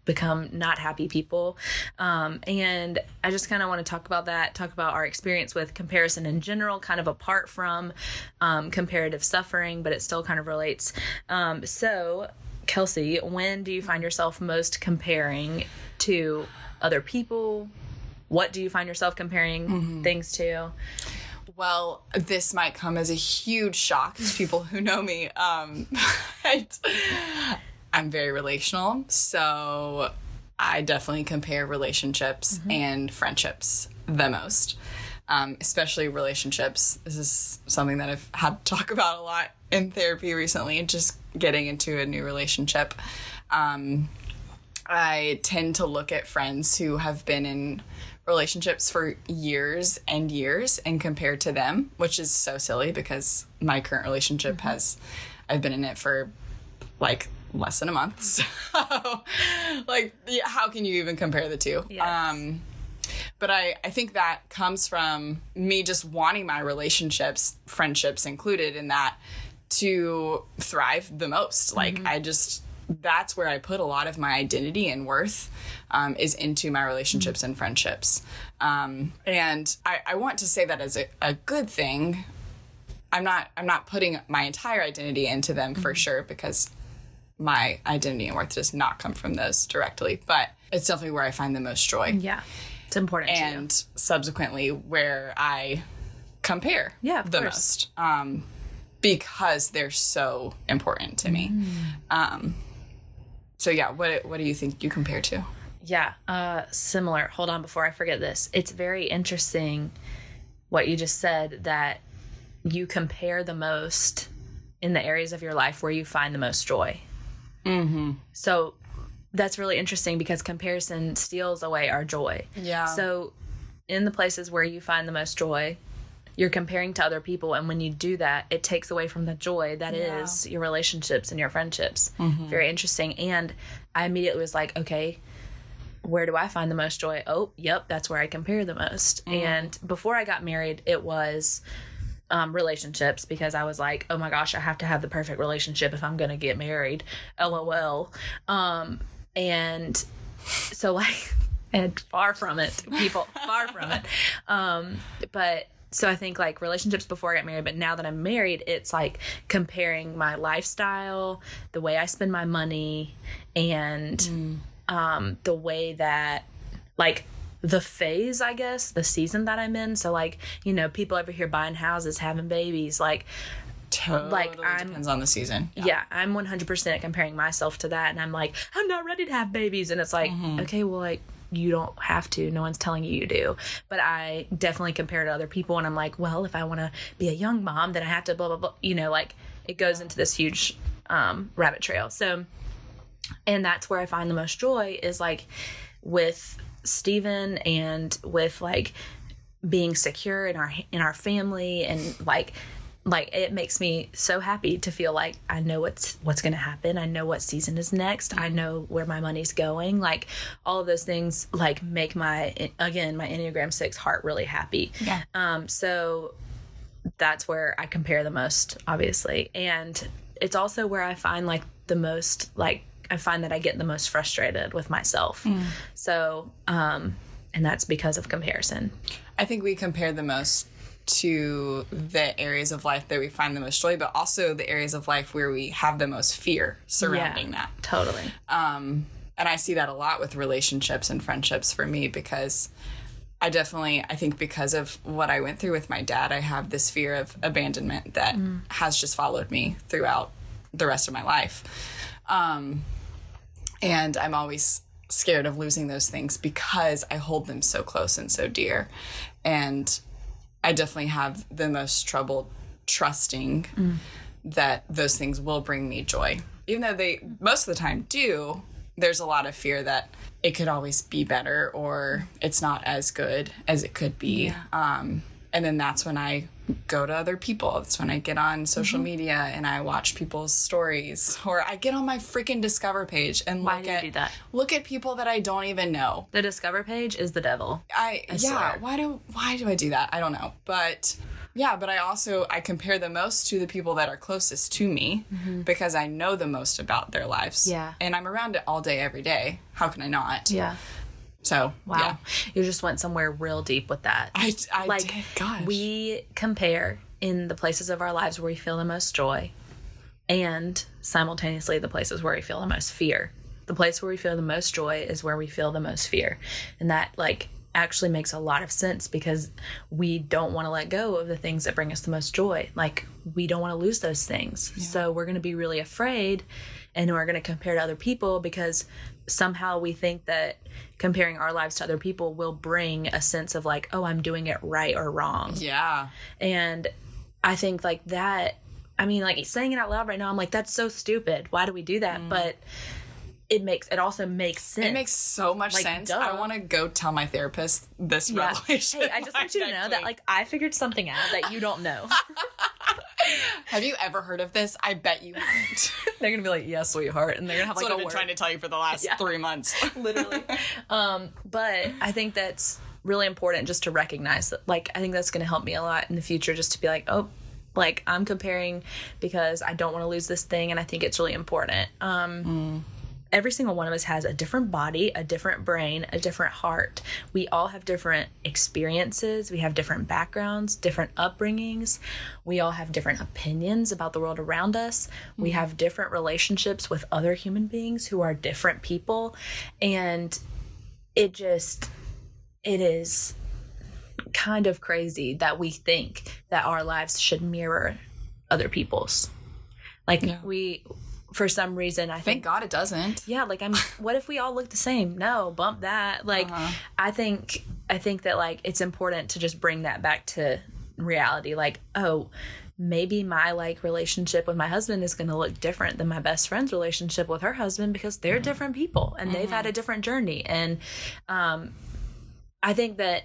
become not happy people. Um, and I just kind of want to talk about that, talk about our experience with comparison in general, kind of apart from um, comparative suffering, but it still kind of relates. Um, so, Kelsey, when do you find yourself most comparing to other people? What do you find yourself comparing things to? Well, this might come as a huge shock to people who know me. Um, but I'm very relational, so I definitely compare relationships and friendships the most, um, especially relationships. This is something that I've had to talk about a lot in therapy recently, just getting into a new relationship. Um, I tend to look at friends who have been in relationships for years and years and compare to them, which is so silly because my current relationship has, I've been in it for like less than a month. So, like, how can you even compare the two? Yes. Um, but I, I think that comes from me just wanting my relationships, friendships included, in that to thrive the most. Like, I just, that's where I put a lot of my identity and worth um, is into my relationships and friendships. Um, and I, I want to say that as a, a good thing. I'm not I'm not putting my entire identity into them for sure because my identity and worth does not come from those directly, but it's definitely where I find the most joy. Yeah, it's important. And subsequently where I compare Yeah, the course. most. Um, because they're so important to me. Mm. Um, so yeah, what what do you think you compare to? Yeah, uh, similar. Hold on before I forget this. It's very interesting what you just said that you compare the most in the areas of your life where you find the most joy. Mm-hmm. So that's really interesting because comparison steals away our joy. Yeah. So in the places where you find the most joy, you're comparing to other people and when you do that it takes away from the joy that is Yeah. your relationships and your friendships very interesting and i immediately was like okay where do i find the most joy oh yep that's where i compare the most and before i got married it was um, relationships because i was like oh my gosh i have to have the perfect relationship if i'm gonna get married. Lol. Um, and so like and far from it people far from it. Um but so i think like relationships before i got married but now that i'm married it's like comparing my lifestyle the way i spend my money and um the way that like the phase i guess the season that i'm in so like you know people over here buying houses having babies like Totally Like, I'm- depends on the season. yeah. I'm 100% comparing myself to that. And I'm like, I'm not ready to have babies. And it's like, okay, well, like, you don't have to. No one's telling you you do. But I definitely compare to other people. And I'm like, well, if I want to be a young mom, then I have to blah, blah, blah. You know, like, it goes into this huge um, rabbit trail. So, and that's where I find the most joy is like with Steven and with like being secure in our in our family and like like it makes me so happy to feel like I know what's what's going to happen. I know what season is next. I know where my money's going. Like all of those things like make my again my Enneagram 6 heart really happy. Yeah. Um so that's where I compare the most obviously. And it's also where I find like the most like I find that I get the most frustrated with myself. So um and that's because of comparison. I think we compare the most to the areas of life that we find the most joy, but also the areas of life where we have the most fear surrounding that. Totally. Um, and I see that a lot with relationships and friendships for me because I definitely, I think because of what I went through with my dad, I have this fear of abandonment that has just followed me throughout the rest of my life. Um, and I'm always scared of losing those things because I hold them so close and so dear. And I definitely have the most trouble trusting that those things will bring me joy. Even though they most of the time do, there's a lot of fear that it could always be better or it's not as good as it could be. Um, and then that's when I go to other people. That's when I get on social media and I watch people's stories or I get on my freaking discover page and Why look at look at people that I don't even know. The Discover page is the devil. I, yeah, swear. why do why do I do that? I don't know. But yeah, but I also I compare the most to the people that are closest to me because I know the most about their lives. Mm-hmm. Yeah. And I'm around it all day every day. How can I not? Yeah. So, Wow. yeah. You just went somewhere real deep with that. I I like did, gosh. we compare in the places of our lives where we feel the most joy and simultaneously the places where we feel the most fear the place where we feel the most joy is where we feel the most fear and that like actually makes a lot of sense because we don't want to let go of the things that bring us the most joy like we don't want to lose those things so we're going to be really afraid and we're going to compare to other people because somehow we think that comparing our lives to other people will bring a sense of like oh i'm doing it right or wrong yeah. and I think like that, I mean, like saying it out loud right now, I'm like, that's so stupid. Why do we do that? Mm. But it makes, it also makes sense. Mm. It makes so much Like, sense. duh. I want to go tell my therapist this yeah. revelation. Hey, I just want you to know that like I figured something out that you don't know. have you ever heard of this? I bet you haven't. they're gonna be like, yeah, sweetheart, and they're gonna have That's like what I've been word. trying to tell you for the last Yeah. three months. literally. um, but I think that's really important just to recognize that. Like, I think that's going to help me a lot in the future, just to be like, oh, like I'm comparing because I don't want to lose this thing, and I think it's really important. Um, Every single one of us has a different body, a different brain, a different heart. We all have different experiences. We have different backgrounds, different upbringings. We all have different opinions about the world around us. We mm-hmm. have different relationships with other human beings who are different people. And it just it is kind of crazy that we think that our lives should mirror other people's like Yeah. we for some reason i Thank think God it doesn't. yeah like i'm what if we all look the same? No bump that. Like Uh-huh. i think i think that like it's important to just bring that back to reality. Like oh maybe my like relationship with my husband is going to look different than my best friend's relationship with her husband because they're different people and they've had a different journey. And um I think that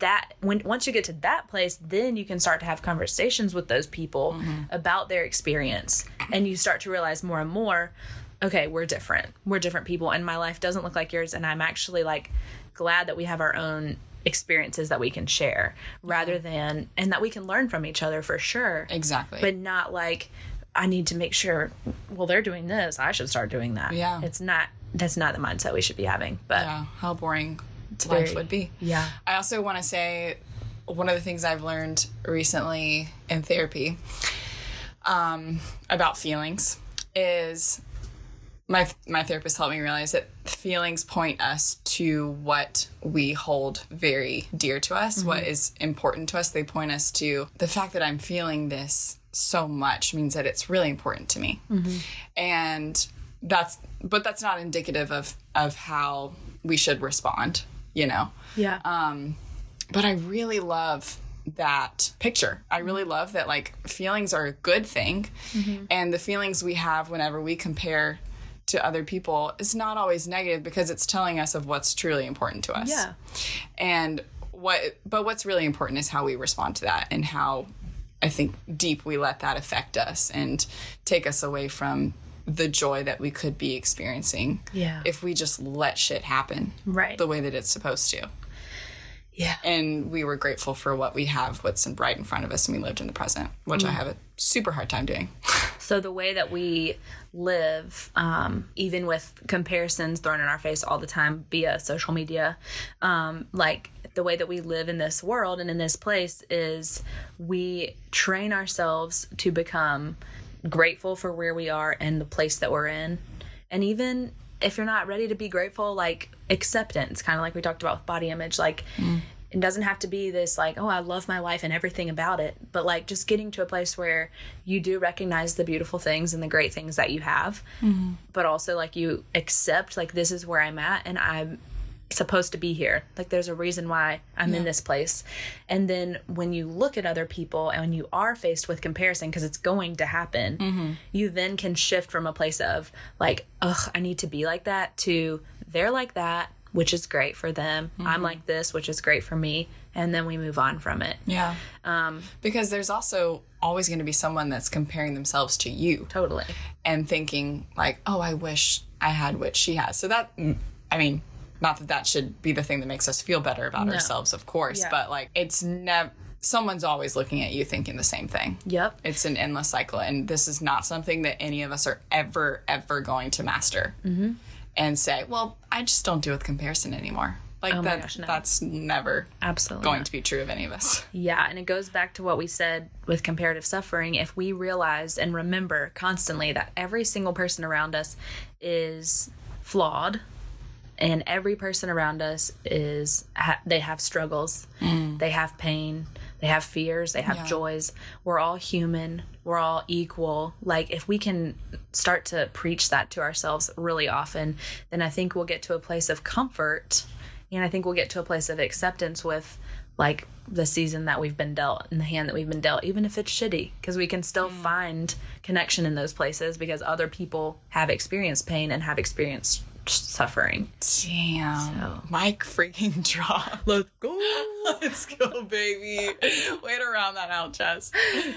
that when once you get to that place, then you can start to have conversations with those people mm-hmm. about their experience, and you start to realize more and more, okay, we're different. We're different people, and my life doesn't look like yours, and I'm actually like glad that we have our own experiences that we can share, rather than and that we can learn from each other for sure, Exactly. but not like I need to make sure. Well, they're doing this, I should start doing that. Yeah. it's not. That's not the mindset we should be having. But yeah, how boring life very- would be. yeah. I also want to say one of the things I've learned recently in therapy um, about feelings is my my therapist helped me realize that feelings point us to what we hold very dear to us, what is important to us. They point us to the fact that I'm feeling this so much means that it's really important to me, and that's but that's not indicative of of how we should respond. You know. Yeah. Um, but I really love that picture. I really love that like feelings are a good thing, and the feelings we have whenever we compare to other people is not always negative because it's telling us of what's truly important to us. Yeah. And what but what's really important is how we respond to that and how I think deep we let that affect us and take us away from the joy that we could be experiencing Yeah. if we just let shit happen Right. the way that it's supposed to yeah. and we were grateful for what we have, what's in right in front of us, and we lived in the present, which I have a super hard time doing. So the way that we live, um, even with comparisons thrown in our face all the time via social media, um, like the way that we live in this world and in this place is we train ourselves to become grateful for where we are and the place that we're in. And even if you're not ready to be grateful, like acceptance, kind of like we talked about with body image, like mm. it doesn't have to be this like, oh, I love my life and everything about it, but like just getting to a place where you do recognize the beautiful things and the great things that you have, mm-hmm. but also like you accept like this is where I'm at and I'm supposed to be here. Like there's a reason why I'm in this place. And then when you look at other people and you are faced with comparison because it's going to happen, you then can shift from a place of like, ugh, I need to be like that to they're like that, which is great for them. I'm like this, which is great for me. And then we move on from it. Yeah. Um, Because there's also always going to be someone that's comparing themselves to you totally. and thinking, like, oh, I wish I had what she has. So that, mm, I mean, not that that should be the thing that makes us feel better about ourselves, of course, Yeah. but like, it's never, someone's always looking at you thinking the same thing. Yep. It's an endless cycle. And this is not something that any of us are ever, ever going to master mm-hmm. and say, well, I just don't deal with comparison anymore. Like, Oh that, gosh, no. that's never Absolutely. going to be true of any of us. Yeah, and it goes back to what we said with comparative suffering. If we realize and remember constantly that every single person around us is flawed, and every person around us is ha- they have struggles, mm. they have pain, they have fears, they have Yeah. joys. We're all human. We're all equal. Like if we can start to preach that to ourselves really often, then I think we'll get to a place of comfort and I think we'll get to a place of acceptance with like the season that we've been dealt and the hand that we've been dealt, even if it's shitty, because we can still mm. find connection in those places because other people have experienced pain and have experienced suffering. Damn. Mic freaking drop. Let's go. Let's go, baby. Way to round that out, Jess.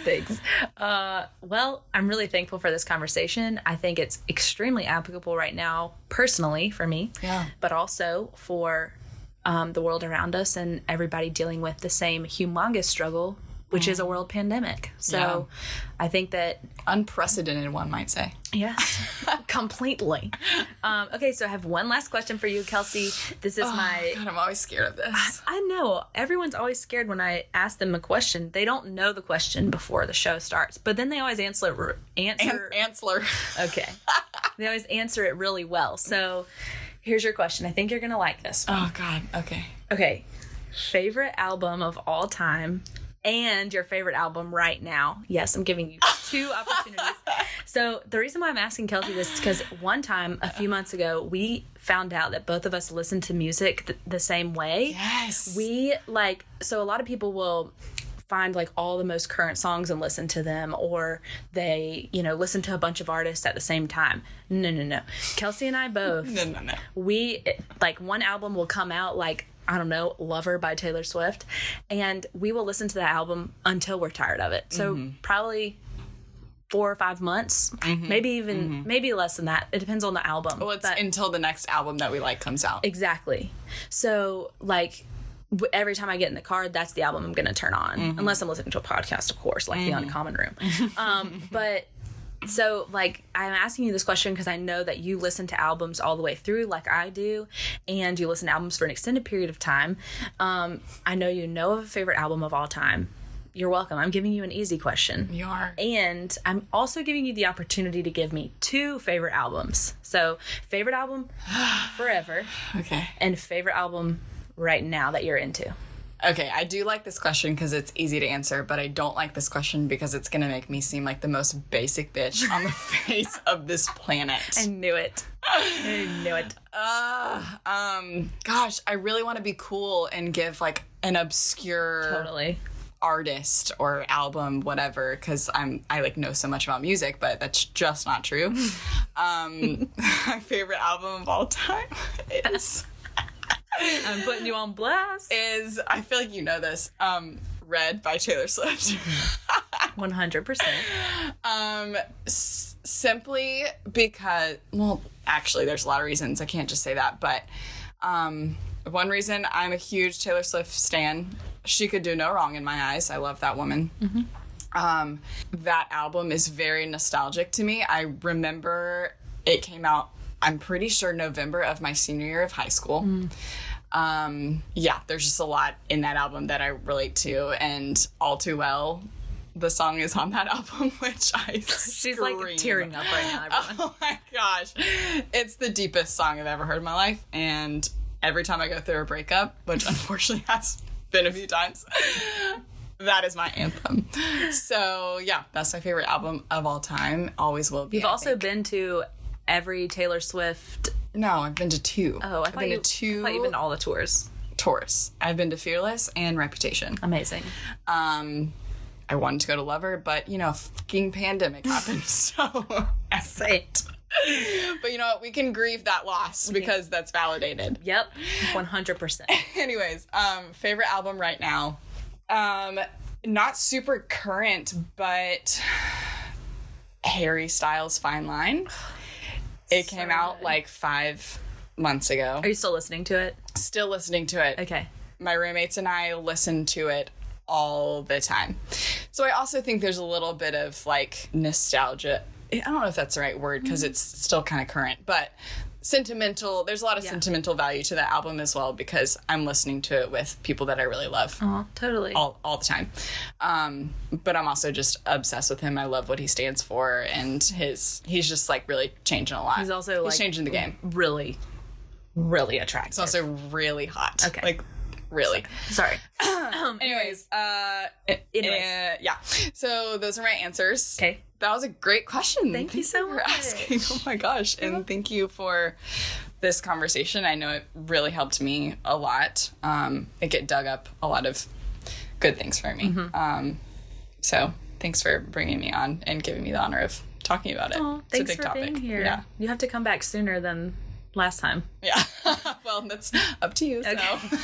Thanks. Uh, well, I'm really thankful for this conversation. I think it's extremely applicable right now, personally, for me, Yeah. but also for um, the world around us and everybody dealing with the same humongous struggle, which is a world pandemic. So I think that Unprecedented, one might say. Yes, completely. Um, okay, so I have one last question for you, Kelsey. This is my. God, I'm always scared of this. I know everyone's always scared when I ask them a question. They don't know the question before the show starts, but then they always answer answer. An- Ansler. okay, they always answer it really well. So here's your question. I think you're gonna like this. Oh, God. Okay. Okay, favorite album of all time. And your favorite album right now. Yes, I'm giving you two opportunities. So the reason why I'm asking Kelsey this is because one time a few months ago we found out that both of us listen to music th- the same way. Yes. We like so a lot of people will find like all the most current songs and listen to them or they, you know, listen to a bunch of artists at the same time. No, no, no. Kelsey and I both no, no, no. we like one album will come out like I don't know, Lover by Taylor Swift, and we will listen to that album until we're tired of it. So Mm-hmm. probably four or five months, maybe even maybe less than that. It depends on the album. Well, it's But- until the next album that we like comes out. Exactly. So like every time I get in the car, that's the album I'm going to turn on, unless I'm listening to a podcast, of course, like the Uncommon Room. um, but so like I'm asking you this question because I know that you listen to albums all the way through, like I do, and you listen to albums for an extended period of time. Um, I know you know of a favorite album of all time. You're welcome. I'm giving you an easy question. You are. And I'm also giving you the opportunity to give me two favorite albums. So, favorite album forever Okay. and favorite album right now that you're into. Okay, I do like this question because it's easy to answer, but I don't like this question because it's gonna make me seem like the most basic bitch on the face of this planet. I knew it. I knew it. Uh, um, gosh, I really want to be cool and give like an obscure Totally. artist or album, whatever, because I'm I like know so much about music, but that's just not true. um, my favorite album of all time is I'm putting you on blast. is I feel like you know this. Um, Red by Taylor Swift. 100%. Um, s- simply because, well, actually, there's a lot of reasons. I can't just say that, but um, one reason I'm a huge Taylor Swift stan. She could do no wrong in my eyes. I love that woman. Um, that album is very nostalgic to me. I remember it came out. I'm pretty sure November of my senior year of high school. Um, yeah, there's just a lot in that album that I relate to, and all too well. The song is on that album, which I She's like tearing up right now, everyone. Oh my gosh. It's the deepest song I've ever heard in my life. And every time I go through a breakup, which unfortunately has been a few times, that is my anthem. So yeah, that's my favorite album of all time. Always will be. You've I also think. been to every Taylor Swift No, I've been to two. Oh, I I've been you, to two I thought you've been to all the tours. tours. I've been to Fearless and Reputation. Amazing. Um, I wanted to go to Lover, but you know, fucking pandemic happened, so I Saint. But you know what? We can grieve that loss because that's validated. Yep, one hundred percent. Anyways, um, favorite album right now. Um, not super current, but Harry Styles Fine Line. It came out like five months ago. Are you still listening to it? Still listening to it. Okay. My roommates and I listen to it all the time. So I also think there's a little bit of like nostalgia. I don't know if that's the right word because mm-hmm. it's still kind of current, but sentimental. There's a lot of sentimental value to that album as well because I'm listening to it with people that I really love Oh, totally. all, all the time. Um, but I'm also just obsessed with him. I love what he stands for and his he's just like really changing a lot. He's also he's like changing the game. really, really attractive. He's also really hot. Okay. Like really. Sorry. um, Anyways, uh, Anyways. uh, yeah. So those are my answers. Okay. That was a great question. Thank you so much for asking. Oh my gosh, and thank you for this conversation. I know it really helped me a lot. Um, it get dug up a lot of good things for me. Mm-hmm. Um, so thanks for bringing me on and giving me the honor of talking about it. Oh, it's a big for topic. being here. Yeah. You have to come back sooner than last time. Yeah. well, that's up to you. So.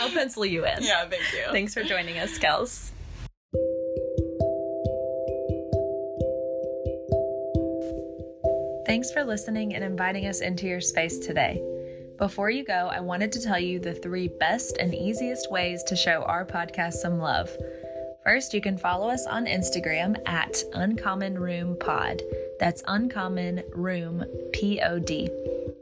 I'll pencil you in. yeah. Thank you. Thanks for joining us, Kels. Thanks for listening and inviting us into your space today. Before you go, I wanted to tell you the three best and easiest ways to show our podcast some love. First, you can follow us on Instagram at Uncommon Room Pod. That's Uncommon Room P O D.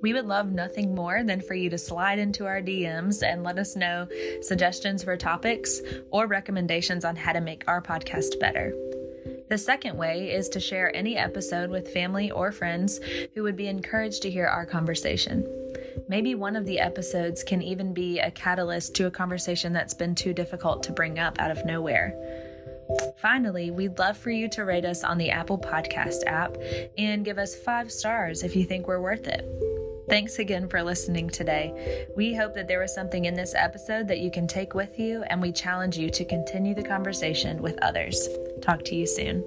We would love nothing more than for you to slide into our DMs and let us know suggestions for topics or recommendations on how to make our podcast better. The second way is to share any episode with family or friends who would be encouraged to hear our conversation. Maybe one of the episodes can even be a catalyst to a conversation that's been too difficult to bring up out of nowhere. Finally, we'd love for you to rate us on the Apple Podcast app and give us five stars if you think we're worth it. Thanks again for listening today. We hope that there was something in this episode that you can take with you, and we challenge you to continue the conversation with others. Talk to you soon.